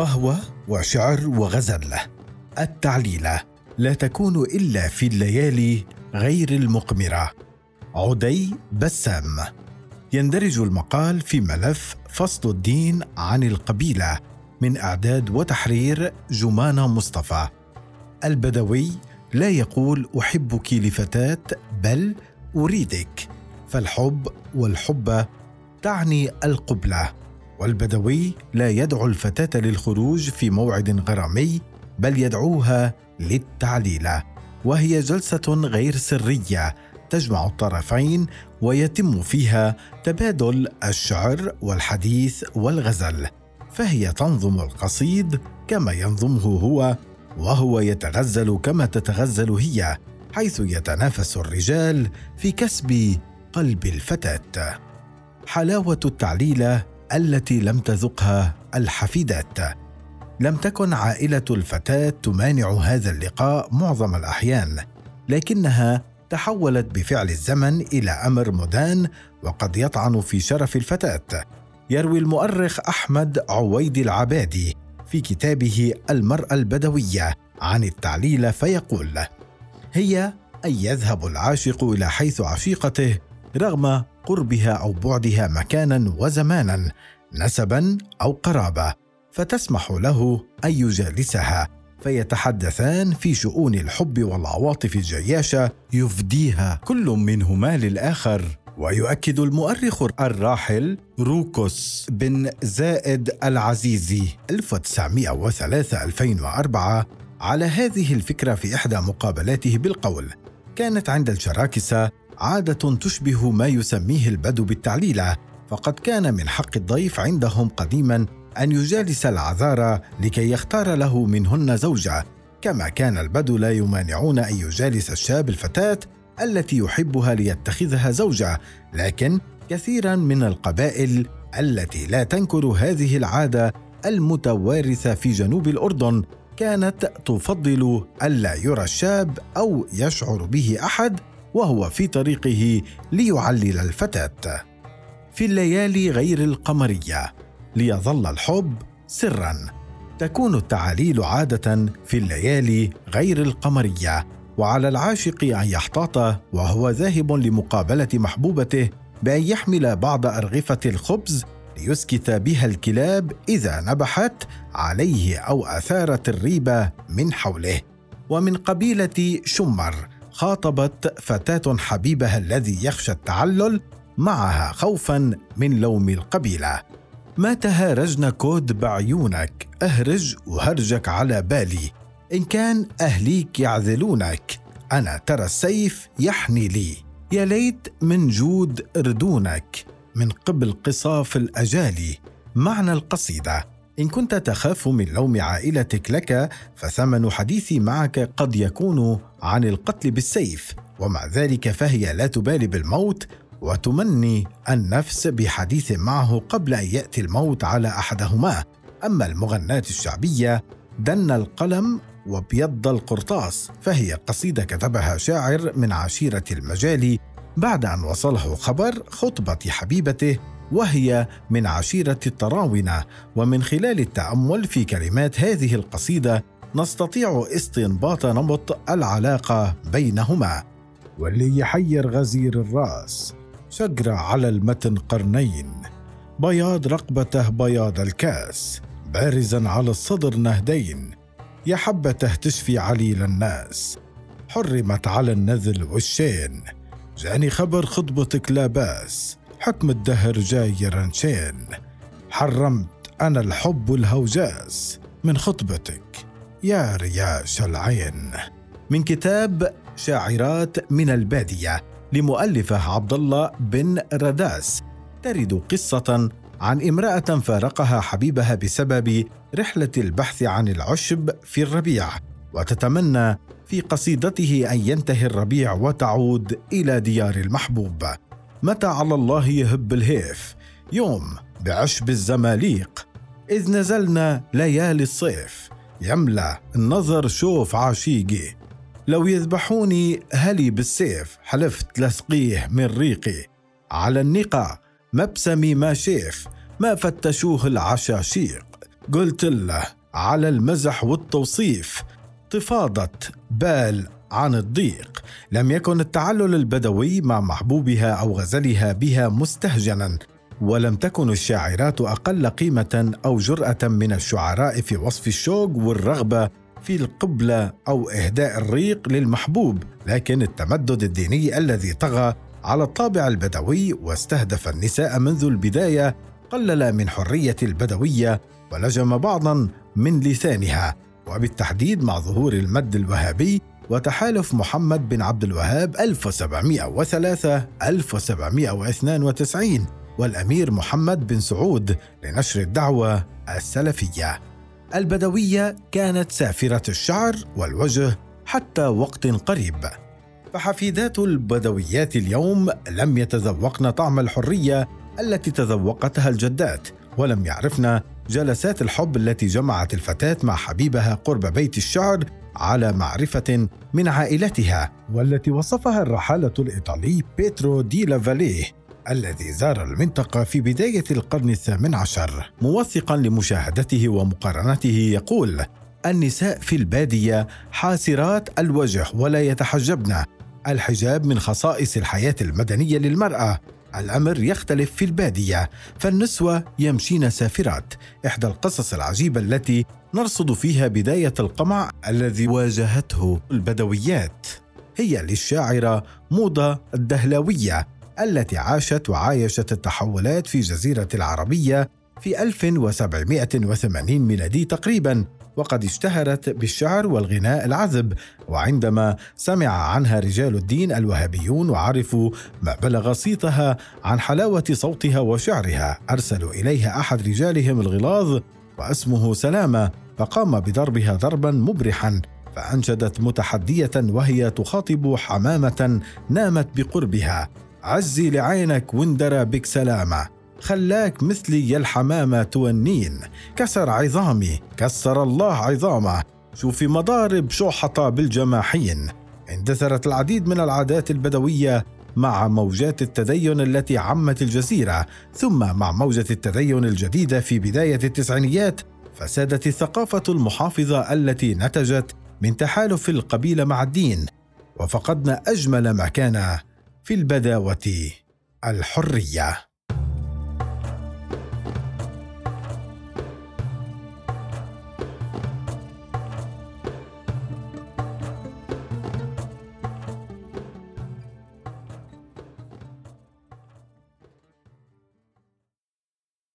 قهوة وشعر وغزل التعليلة لا تكون إلا في الليالي غير المقمرة. عدي بسام. يندرج المقال في ملف فصل الدين عن القبيلة من إعداد وتحرير جمانة مصطفى. البدوي لا يقول أحبك لفتاة بل أريدك. فالحب والحب تعني القبلة. والبدوي لا يدعو الفتاة للخروج في موعد غرامي بل يدعوها للتعليله وهي جلسة غير سرية تجمع الطرفين ويتم فيها تبادل الشعر والحديث والغزل. فهي تنظم القصيد كما ينظمه هو وهو يتغزل كما تتغزل هي حيث يتنافس الرجال في كسب قلب الفتاة. حلاوة التعليله التي لم تذقها الحفيدات. لم تكن عائلة الفتاة تمانع هذا اللقاء معظم الأحيان لكنها تحولت بفعل الزمن إلى أمر مدان وقد يطعن في شرف الفتاة. يروي المؤرخ أحمد عويد العبادي في كتابه المرأة البدوية عن التعليل فيقول هي أن يذهب العاشق إلى حيث عشيقته رغم قربها أو بعدها مكانا وزمانا نسبا أو قرابه فتسمح له أن يجالسها فيتحدثان في شؤون الحب والعواطف الجياشة يفديها. كل منهما للآخر. ويؤكد المؤرخ الراحل روكوس بن زائد العزيزي 1903 2004 على هذه الفكرة في إحدى مقابلاته بالقول. كانت عند الشراكسة عادة تشبه ما يسميه البدو بالتعليلة فقد كان من حق الضيف عندهم قديما أن يجالس العذارى لكي يختار له منهن زوجة كما كان البدو لا يمانعون أن يجالس الشاب الفتاة التي يحبها ليتخذها زوجة لكن كثيرا من القبائل التي لا تنكر هذه العادة المتوارثة في جنوب الأردن كانت تفضل ألا يرى الشاب أو يشعر به أحد وهو في طريقه ليعلل الفتاة. في الليالي غير القمرية ليظل الحب سرا. تكون التعاليل عادة في الليالي غير القمرية وعلى العاشق أن يحتاط وهو ذاهب لمقابلة محبوبته بأن يحمل بعض أرغفة الخبز ليسكت بها الكلاب إذا نبحت عليه أو أثارت الريبة من حوله. ومن قبيلة شمر خاطبت فتاة حبيبها الذي يخشى التعلل معها خوفا من لوم القبيلة. ما تهارجن كود بعيونك اهرج وهرجك على بالي. إن كان أهليك يعذلونك أنا ترى السيف يحني لي. يا ليت من جود ردونك من قبل قصاف الاجالي معنى القصيدة إن كنت تخاف من لوم عائلتك لك فثمن حديثي معك قد يكون عن القتل بالسيف. ومع ذلك فهي لا تبالي بالموت وتمني النفس بحديث معه قبل أن يأتي الموت على أحدهما. أما المغناة الشعبية دن القلم وبيض القرطاس فهي قصيدة كتبها شاعر من عشيرة المجال بعد أن وصله خبر خطبة حبيبته وهي من عشيرة التراونة ومن خلال التأمل في كلمات هذه القصيدة نستطيع استنباط نمط العلاقة بينهما. واللي يحير غزير الرأس شجرة على المتن قرنين. بياض رقبته بياض الكاس بارزا على الصدر نهدين. يا حبته تشفي عليل الناس حرمت على النذل والشين جاني خبر خطبتك لا باس حكم الدهر جاي رنشين حرمت أنا الحب والهوجاس من خطبتك يا رياش العين. من كتاب شاعرات من البادية لمؤلفه عبد الله بن رداس ترد قصة عن امرأة فارقها حبيبها بسبب رحلة البحث عن العشب في الربيع وتتمنى في قصيدته أن ينتهي الربيع وتعود إلى ديار المحبوب. متى على الله يهب الهيف؟ يوم بعشب الزماليق إذ نزلنا ليالي الصيف. يملى النظر شوف عاشيقي لو يذبحوني هلي بالسيف حلفت لسقيه من ريقي. على النقا مبسمي ما شيف ما فتشوه العشاشيق. قلت له على المزح والتوصيف تفاضت بال عن الضيق. لم يكن التعلل البدوي مع محبوبها أو غزلها بها مستهجنا ولم تكن الشاعرات أقل قيمة أو جرأة من الشعراء في وصف الشوق والرغبة في القبله أو إهداء الريق للمحبوب. لكن التمدد الديني الذي طغى على الطابع البدوي واستهدف النساء منذ البداية قلل من حرية البدوية ولجم بعضا من لسانها. وبالتحديد مع ظهور المد الوهابي وتحالف محمد بن عبد الوهاب 1703 1792 والأمير محمد بن سعود لنشر الدعوة السلفية. البدوية كانت سافرة الشعر والوجه حتى وقت قريب. فحفيدات البدويات اليوم لم يتذوقن طعم الحرية التي تذوقتها الجدات ولم يعرفن جلسات الحب التي جمعت الفتاة مع حبيبها قرب بيت الشعر على معرفة من عائلتها والتي وصفها الرحالة الإيطالي بيترو دي لافاليه الذي زار المنطقة في بداية القرن الثامن عشر. موثقا لمشاهدته ومقارنته يقول النساء في البادية حاسرات الوجه ولا يتحجبن. الحجاب من خصائص الحياة المدنية للمرأة الأمر يختلف في البادية فالنسوة يمشين سافرات. إحدى القصص العجيبة التي نرصد فيها بداية القمع الذي واجهته البدويات هي للشاعرة موضة الدهلاوية التي عاشت وعايشت التحولات في جزيرة العربية في 1780 ميلادي تقريبا. وقد اشتهرت بالشعر والغناء العذب. وعندما سمع عنها رجال الدين الوهابيون وعرفوا ما بلغ صيتها عن حلاوة صوتها وشعرها أرسلوا إليها أحد رجالهم الغلاظ واسمه سلامة فقام بضربها ضربا مبرحا فأنشدت متحدية وهي تخاطب حمامة نامت بقربها. عزي لعينك واندرى بك سلامة. خلاك مثلي يا الحمامة تونين. كسر عظامي كسر الله عظامه. شوفي مضارب شوحطة بالجماحين. اندثرت العديد من العادات البدوية مع موجات التدين التي عمت الجزيرة ثم مع موجة التدين الجديدة في بداية التسعينيات فسادت الثقافة المحافظة التي نتجت من تحالف القبيلة مع الدين. وفقدنا أجمل ما كان في البداوة الحرية.